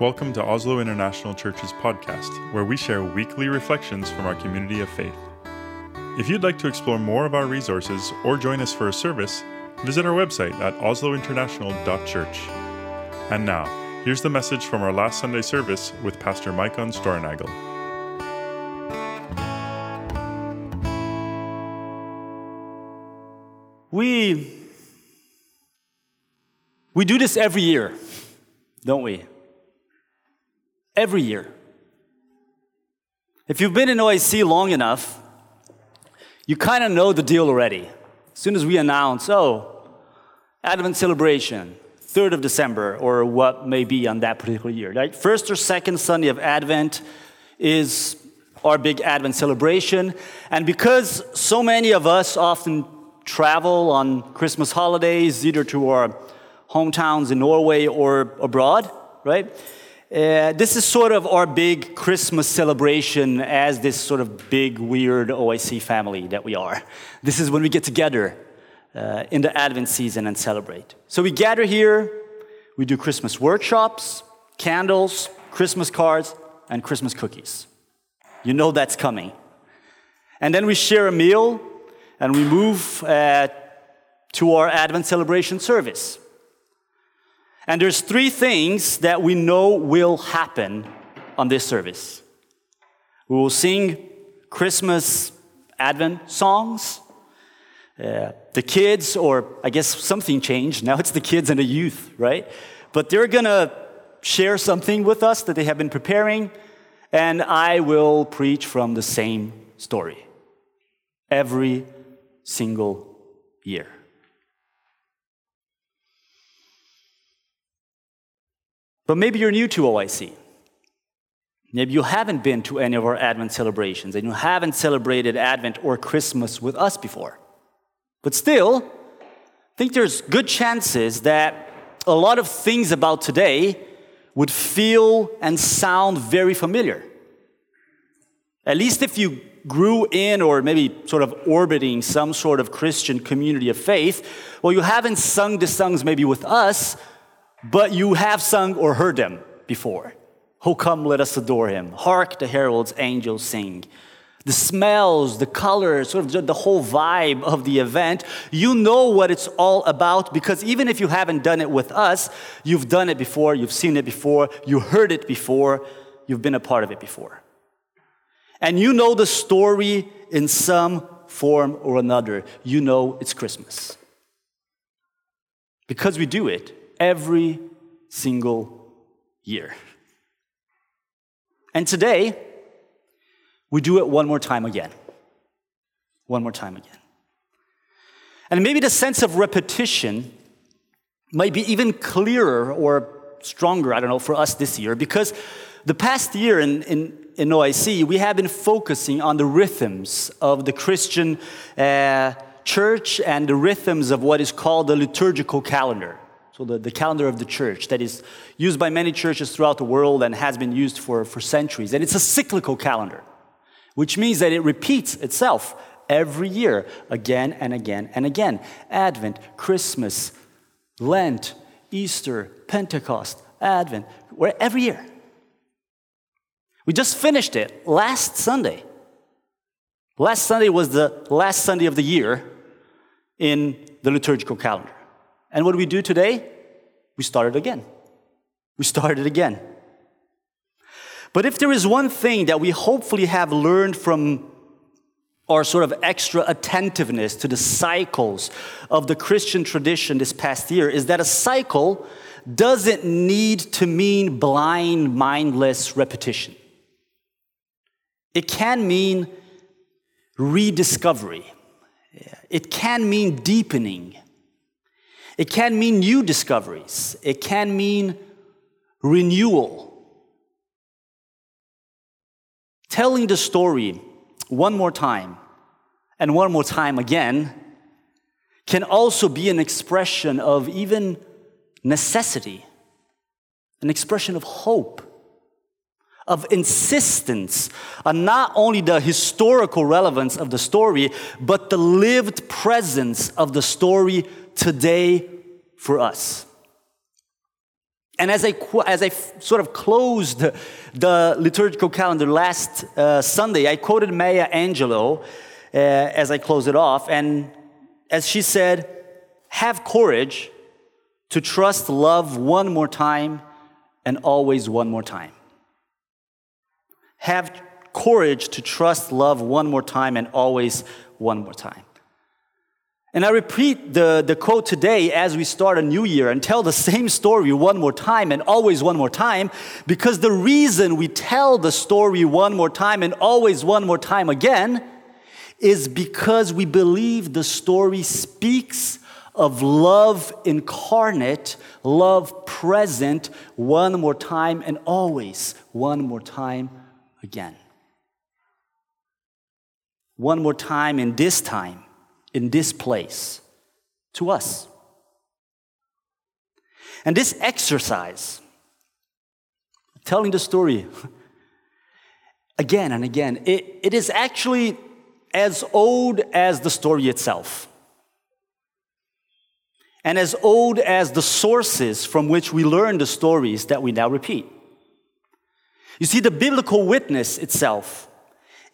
Welcome to Oslo International Church's podcast, where we share weekly reflections from our community of faith. If you'd like to explore more of our resources or join us for a service, visit our website at oslointernational.church. And now, here's the message from our last Sunday service with Pastor Maicon Steuernagel. We we do this every year, don't we? Every year. If you've been in OIC long enough, you kind of know the deal already. As soon as we announce, oh, Advent celebration, 3rd of December, or what may be on that particular year, right? First or second Sunday of Advent is our big Advent celebration. And because so many of us often travel on Christmas holidays, either to our hometowns in Norway or abroad, right? Uh, this is sort of our big Christmas celebration as this sort of big, weird OIC family that we are. This is when we get together uh, in the Advent season and celebrate. So we gather here, we do Christmas workshops, candles, Christmas cards, and Christmas cookies. You know that's coming. And then we share a meal and we move uh, to our Advent celebration service. And there's three things that we know will happen on this service. We will sing Christmas Advent songs. Uh, the kids, or I guess something changed. Now it's the kids and the youth, right? But they're gonna share something with us that they have been preparing, and I will preach from the same story every single year. But maybe you're new to OIC. Maybe you haven't been to any of our Advent celebrations and you haven't celebrated Advent or Christmas with us before. But still, I think there's good chances that a lot of things about today would feel and sound very familiar. At least if you grew in or maybe sort of orbiting some sort of Christian community of faith, well, you haven't sung the songs maybe with us, but you have sung or heard them before. Oh, come, let us adore him. Hark, the heralds, angels sing. The smells, the colors, sort of the whole vibe of the event, you know what it's all about because even if you haven't done it with us, you've done it before, you've seen it before, you heard it before, you've been a part of it before. And you know the story in some form or another. You know it's Christmas. Because we do it, every single year. And today, we do it one more time again. One more time again. And maybe the sense of repetition might be even clearer or stronger, I don't know, for us this year, because the past year in, in, in OIC, we have been focusing on the rhythms of the Christian uh, church and the rhythms of what is called the liturgical calendar. So, the, the calendar of the church that is used by many churches throughout the world and has been used for, for centuries. And it's a cyclical calendar, which means that it repeats itself every year, again and again and again. Advent, Christmas, Lent, Easter, Pentecost, Advent, where every year. We just finished it last Sunday. Last Sunday was the last Sunday of the year in the liturgical calendar. And what do we do today? We start it again. We start it again. But if there is one thing that we hopefully have learned from our sort of extra attentiveness to the cycles of the Christian tradition this past year, is that a cycle doesn't need to mean blind, mindless repetition. It can mean rediscovery. It can mean deepening. It can mean new discoveries, it can mean renewal. Telling the story one more time and one more time again can also be an expression of even necessity, an expression of hope, of insistence on not only the historical relevance of the story, but the lived presence of the story today for us. And as I, as I sort of closed the liturgical calendar last uh, Sunday, I quoted Maya Angelou uh, as I closed it off. And as she said, have courage to trust love one more time and always one more time. Have courage to trust love one more time and always one more time. And I repeat the, the quote today as we start a new year and tell the same story one more time and always one more time, because the reason we tell the story one more time and always one more time again is because we believe the story speaks of love incarnate, love present one more time and always one more time again. One more time in this time in this place to us. And this exercise, telling the story again and again, it, it is actually as old as the story itself. And as old as the sources from which we learn the stories that we now repeat. You see, the biblical witness itself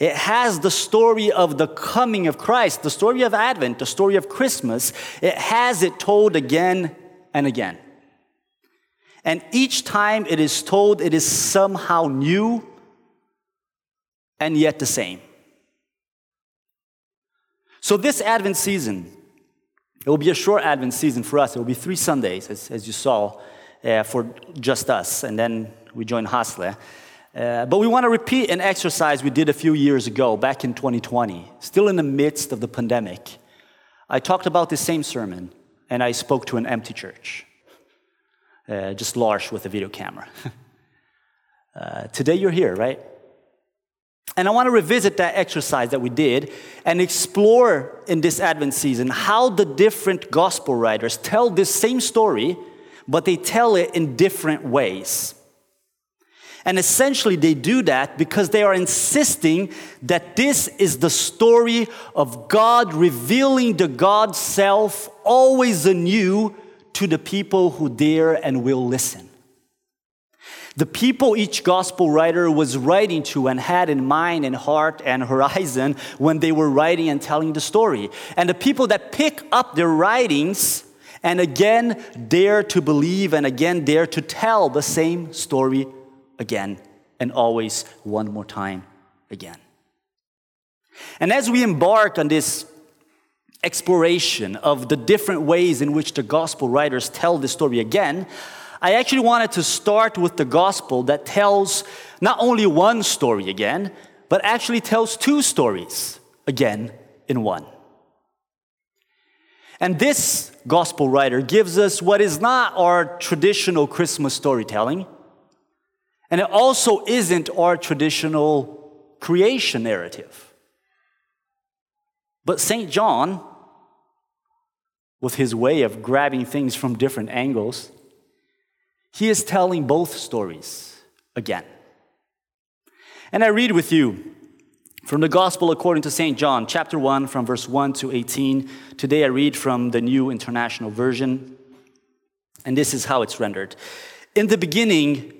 it has the story of the coming of Christ, the story of Advent, the story of Christmas. It has it told again and again. And each time it is told, it is somehow new and yet the same. So, this Advent season, it will be a short Advent season for us. It will be three Sundays, as, as you saw, uh, for just us. And then we join Hasle. Uh, but we want to repeat an exercise we did a few years ago, back in 2020, still in the midst of the pandemic. I talked about the same sermon, and I spoke to an empty church, uh, just Lars with a video camera. uh, today you're here, right? And I want to revisit that exercise that we did and explore in this Advent season how the different gospel writers tell this same story, but they tell it in different ways. And essentially, they do that because they are insisting that this is the story of God revealing the God self always anew to the people who dare and will listen. The people each gospel writer was writing to and had in mind and heart and horizon when they were writing and telling the story. And the people that pick up their writings and again dare to believe and again dare to tell the same story again, and always one more time again. And as we embark on this exploration of the different ways in which the gospel writers tell this story again, I actually wanted to start with the gospel that tells not only one story again, but actually tells two stories again in one. And this gospel writer gives us what is not our traditional Christmas storytelling and it also isn't our traditional creation narrative. But St. John, with his way of grabbing things from different angles, he is telling both stories again. And I read with you from the Gospel according to St. John, chapter 1, from verse 1 to 18. Today I read from the New International Version, and this is how it's rendered. In the beginning,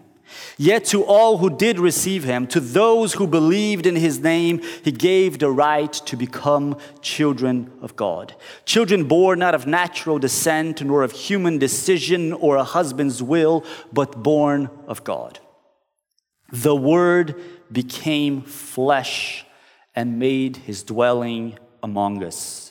Yet to all who did receive him, to those who believed in his name, he gave the right to become children of God. Children born not of natural descent, nor of human decision or a husband's will, but born of God. The Word became flesh and made his dwelling among us.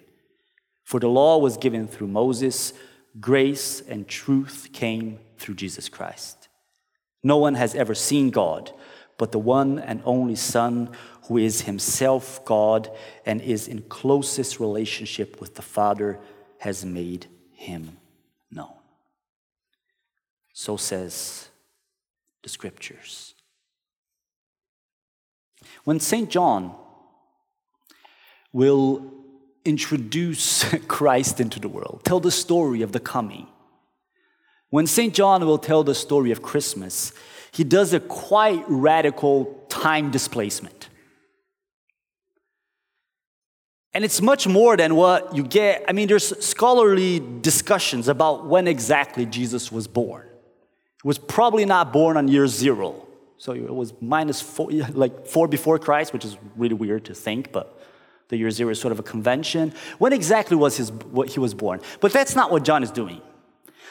For the law was given through Moses, grace and truth came through Jesus Christ. No one has ever seen God, but the one and only Son, who is himself God and is in closest relationship with the Father, has made him known. So says the scriptures. When St. John will introduce Christ into the world, tell the story of the coming, when St. John will tell the story of Christmas, he does a quite radical time displacement. And it's much more than what you get. I mean, there's scholarly discussions about when exactly Jesus was born He was probably not born on year zero. So it was minus four, like four before Christ, which is really weird to think, but the year zero is sort of a convention. When exactly was his, what he was born? But that's not what John is doing.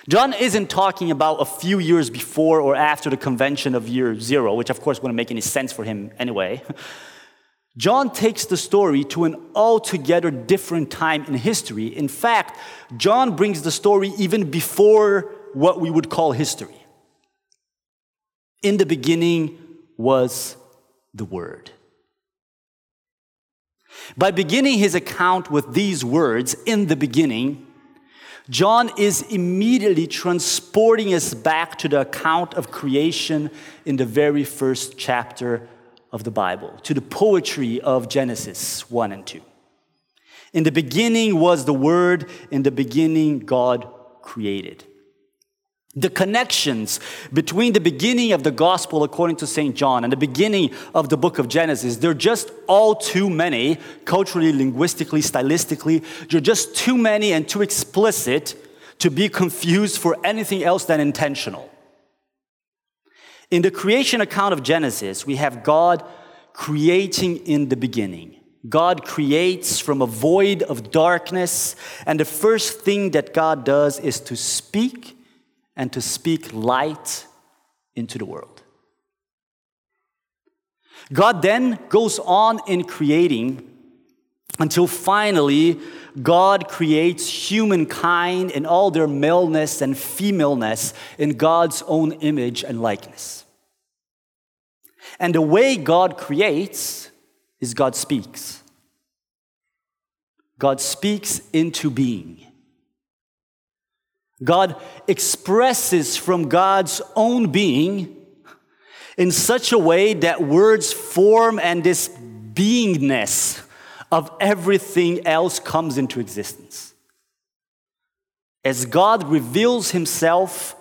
John isn't talking about a few years before or after the convention of year zero, which of course wouldn't make any sense for him anyway. John takes the story to an altogether different time in history. In fact, John brings the story even before what we would call history. In the beginning was the Word. By beginning his account with these words, in the beginning, John is immediately transporting us back to the account of creation in the very first chapter of the Bible, to the poetry of Genesis 1 and 2. In the beginning was the Word, in the beginning, God created. The connections between the beginning of the gospel according to St. John and the beginning of the book of Genesis, they're just all too many, culturally, linguistically, stylistically, they're just too many and too explicit to be confused for anything else than intentional. In the creation account of Genesis, we have God creating in the beginning. God creates from a void of darkness, and the first thing that God does is to speak and to speak light into the world. God then goes on in creating until finally God creates humankind in all their maleness and femaleness in God's own image and likeness. And the way God creates is God speaks. God speaks into being. God expresses from God's own being in such a way that words form and this beingness of everything else comes into existence. As God reveals himself,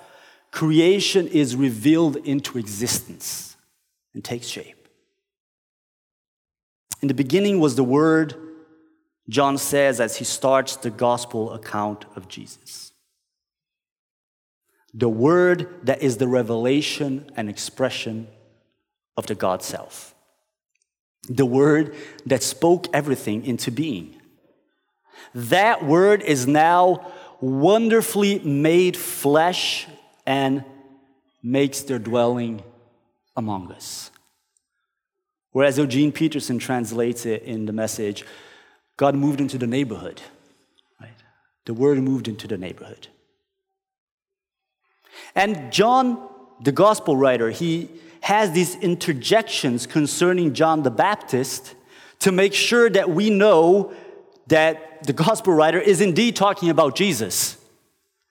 creation is revealed into existence and takes shape. In the beginning was the Word, John says as he starts the gospel account of Jesus the word that is the revelation and expression of the God self. The word that spoke everything into being. That word is now wonderfully made flesh and makes their dwelling among us. Whereas Eugene Peterson translates it in the message, God moved into the neighborhood. Right? The word moved into the neighborhood. And John, the gospel writer, he has these interjections concerning John the Baptist to make sure that we know that the gospel writer is indeed talking about Jesus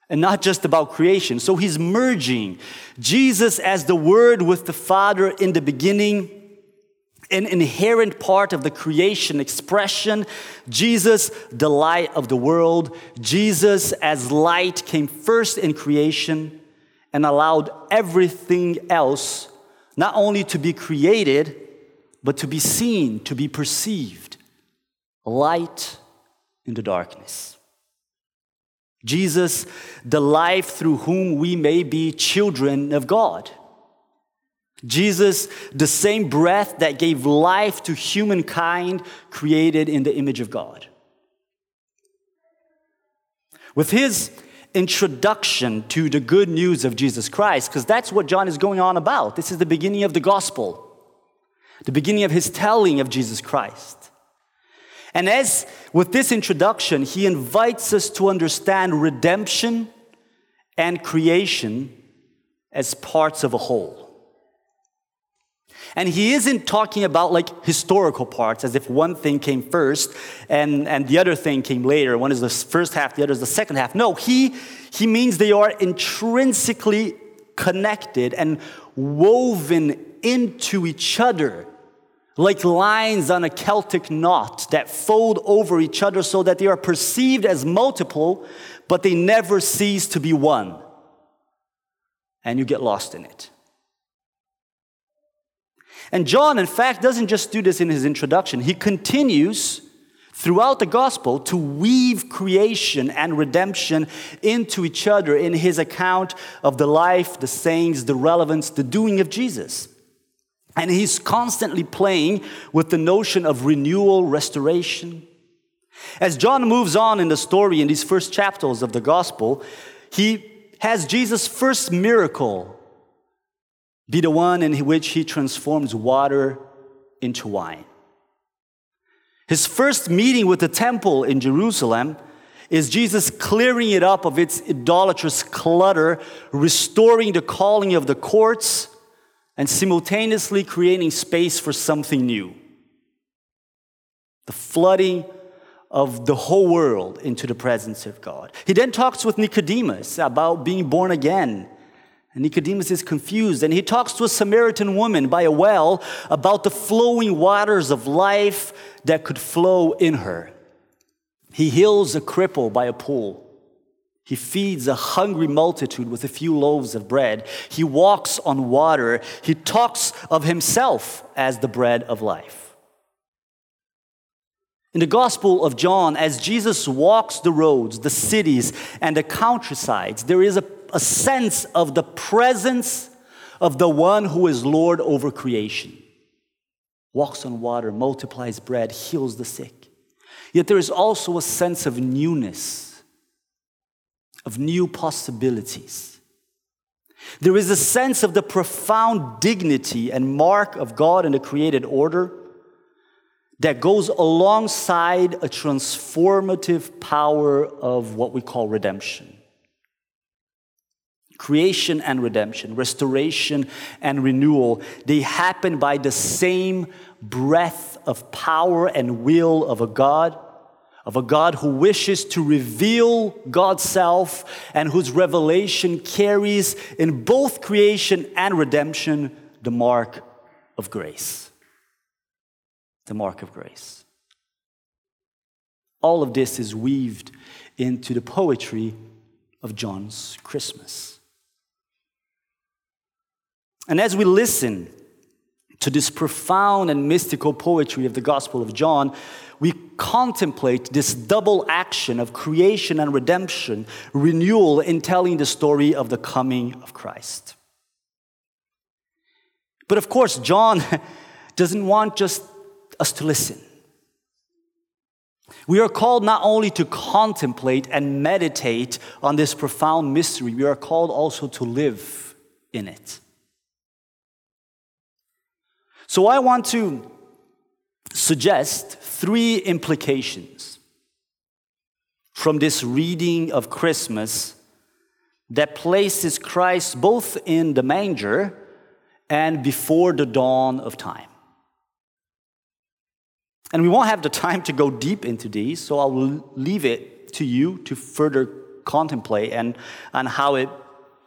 and not just about creation. So he's merging Jesus as the Word with the Father in the beginning, an inherent part of the creation expression. Jesus, the light of the world. Jesus as light came first in creation and allowed everything else not only to be created, but to be seen, to be perceived, light in the darkness. Jesus, the life through whom we may be children of God. Jesus, the same breath that gave life to humankind created in the image of God. With his introduction to the good news of Jesus Christ, because that's what John is going on about. This is the beginning of the gospel, the beginning of his telling of Jesus Christ. And as with this introduction, he invites us to understand redemption and creation as parts of a whole. And he isn't talking about like historical parts as if one thing came first and, and the other thing came later. One is the first half, the other is the second half. No, he, he means they are intrinsically connected and woven into each other like lines on a Celtic knot that fold over each other so that they are perceived as multiple, but they never cease to be one. And you get lost in it. And John, in fact, doesn't just do this in his introduction, he continues throughout the gospel to weave creation and redemption into each other in his account of the life, the sayings, the relevance, the doing of Jesus. And he's constantly playing with the notion of renewal, restoration. As John moves on in the story in these first chapters of the gospel, he has Jesus' first miracle be the one in which he transforms water into wine. His first meeting with the temple in Jerusalem is Jesus clearing it up of its idolatrous clutter, restoring the calling of the courts, and simultaneously creating space for something new. The flooding of the whole world into the presence of God. He then talks with Nicodemus about being born again and Nicodemus is confused, and he talks to a Samaritan woman by a well about the flowing waters of life that could flow in her. He heals a cripple by a pool. He feeds a hungry multitude with a few loaves of bread. He walks on water. He talks of himself as the bread of life. In the Gospel of John, as Jesus walks the roads, the cities, and the countrysides, there is a a sense of the presence of the one who is Lord over creation. Walks on water, multiplies bread, heals the sick. Yet there is also a sense of newness, of new possibilities. There is a sense of the profound dignity and mark of God in the created order that goes alongside a transformative power of what we call redemption creation and redemption, restoration and renewal, they happen by the same breath of power and will of a God, of a God who wishes to reveal God's self and whose revelation carries in both creation and redemption the mark of grace. The mark of grace. All of this is weaved into the poetry of John's Christmas. And as we listen to this profound and mystical poetry of the Gospel of John, we contemplate this double action of creation and redemption, renewal in telling the story of the coming of Christ. But of course, John doesn't want just us to listen. We are called not only to contemplate and meditate on this profound mystery, we are called also to live in it. So I want to suggest three implications from this reading of Christmas that places Christ both in the manger and before the dawn of time. And we won't have the time to go deep into these, so I'll leave it to you to further contemplate and, and how, it,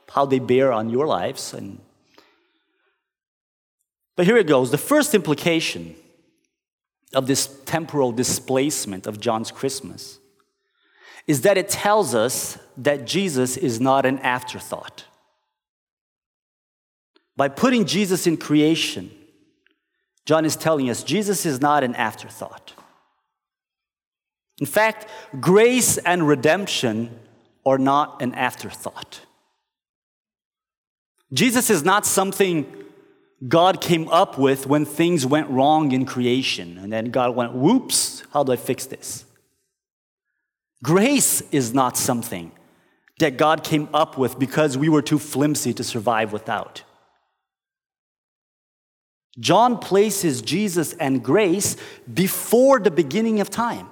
how they bear on your lives and but here it goes. The first implication of this temporal displacement of John's Christmas is that it tells us that Jesus is not an afterthought. By putting Jesus in creation, John is telling us Jesus is not an afterthought. In fact, grace and redemption are not an afterthought. Jesus is not something God came up with when things went wrong in creation. And then God went, whoops, how do I fix this? Grace is not something that God came up with because we were too flimsy to survive without. John places Jesus and grace before the beginning of time.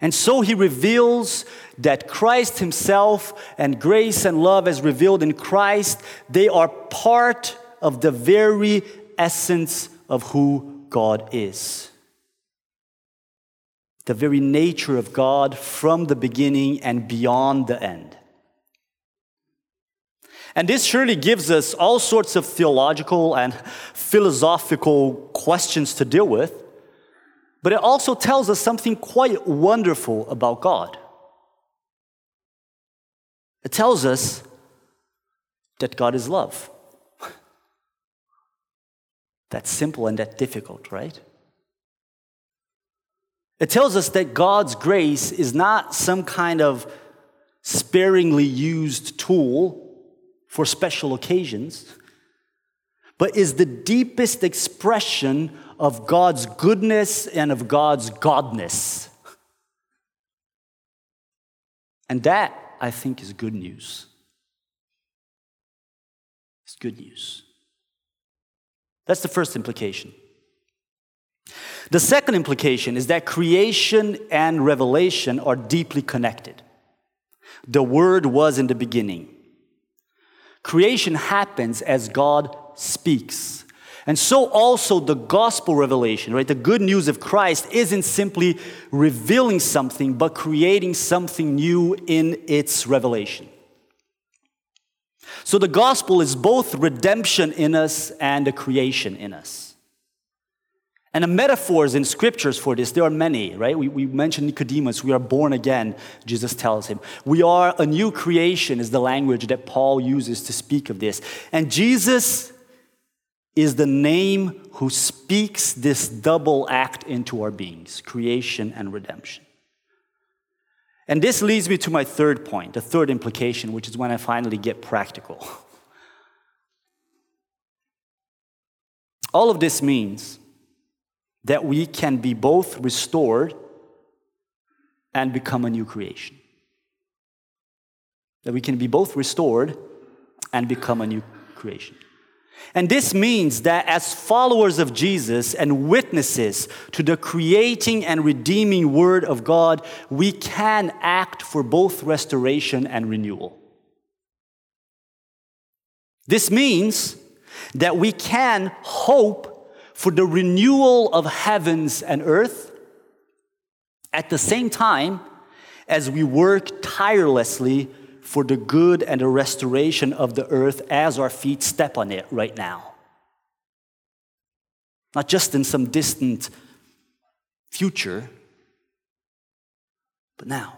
And so he reveals that Christ himself and grace and love as revealed in Christ, they are part of the very essence of who God is. The very nature of God from the beginning and beyond the end. And this surely gives us all sorts of theological and philosophical questions to deal with. But it also tells us something quite wonderful about God. It tells us that God is love. That's simple and that difficult, right? It tells us that God's grace is not some kind of sparingly used tool for special occasions, but is the deepest expression of God's goodness and of God's godness. And that, I think, is good news. It's good news. That's the first implication. The second implication is that creation and revelation are deeply connected. The Word was in the beginning. Creation happens as God speaks. And so also the gospel revelation, right? The good news of Christ isn't simply revealing something, but creating something new in its revelation. So the gospel is both redemption in us and a creation in us. And the metaphors in scriptures for this, there are many, right? We, we mentioned Nicodemus, we are born again, Jesus tells him. We are a new creation, is the language that Paul uses to speak of this. And Jesus is the name who speaks this double act into our beings creation and redemption. And this leads me to my third point, the third implication, which is when I finally get practical. All of this means that we can be both restored and become a new creation. That we can be both restored and become a new creation. And this means that as followers of Jesus and witnesses to the creating and redeeming Word of God, we can act for both restoration and renewal. This means that we can hope for the renewal of heavens and earth at the same time as we work tirelessly for the good and the restoration of the earth as our feet step on it right now. Not just in some distant future, but now.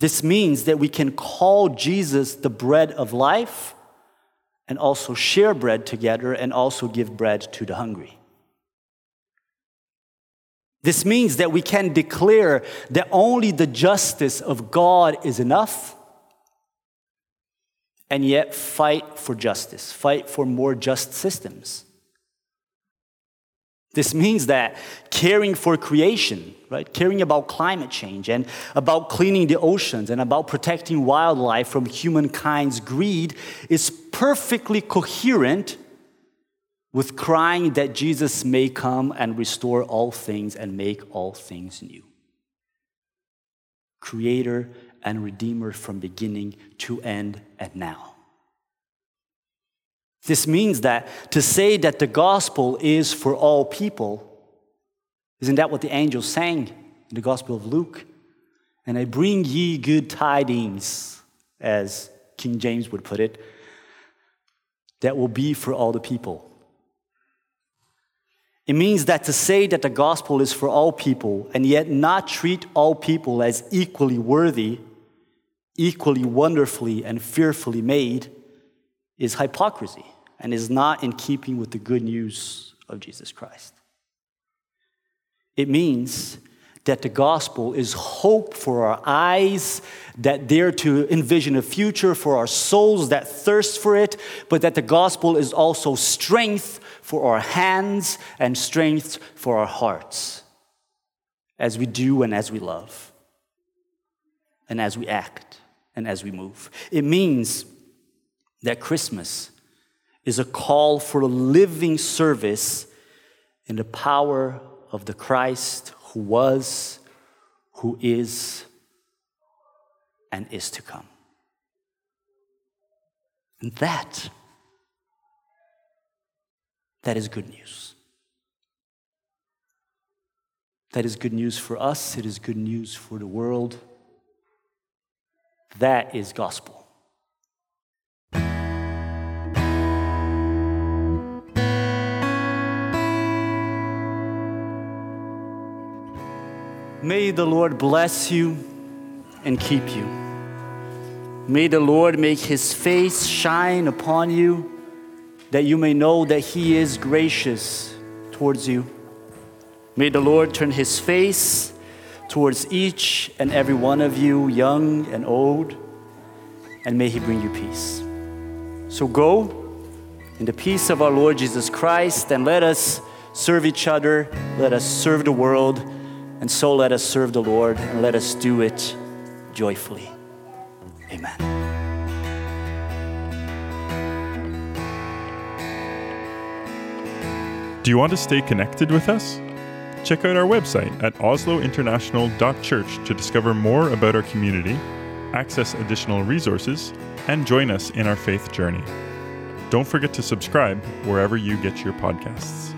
This means that we can call Jesus the bread of life and also share bread together and also give bread to the hungry. This means that we can declare that only the justice of God is enough and yet fight for justice, fight for more just systems. This means that caring for creation, right, caring about climate change and about cleaning the oceans and about protecting wildlife from humankind's greed is perfectly coherent with crying that Jesus may come and restore all things and make all things new. Creator and Redeemer from beginning to end and now. This means that to say that the gospel is for all people, isn't that what the angels sang in the Gospel of Luke? And I bring ye good tidings, as King James would put it, that will be for all the people. It means that to say that the gospel is for all people and yet not treat all people as equally worthy, equally wonderfully and fearfully made, is hypocrisy and is not in keeping with the good news of Jesus Christ. It means that the gospel is hope for our eyes that dare to envision a future for our souls that thirst for it, but that the gospel is also strength for our hands and strength for our hearts as we do and as we love, and as we act and as we move. It means that Christmas is a call for a living service in the power of the Christ who was, who is, and is to come. And that, that is good news. That is good news for us, it is good news for the world. That is gospel. May the Lord bless you and keep you. May the Lord make his face shine upon you, that you may know that he is gracious towards you. May the Lord turn his face towards each and every one of you, young and old, and may he bring you peace. So go in the peace of our Lord Jesus Christ, and let us serve each other, let us serve the world and so let us serve the Lord and let us do it joyfully. Amen. Do you want to stay connected with us? Check out our website at oslointernational.church to discover more about our community, access additional resources, and join us in our faith journey. Don't forget to subscribe wherever you get your podcasts.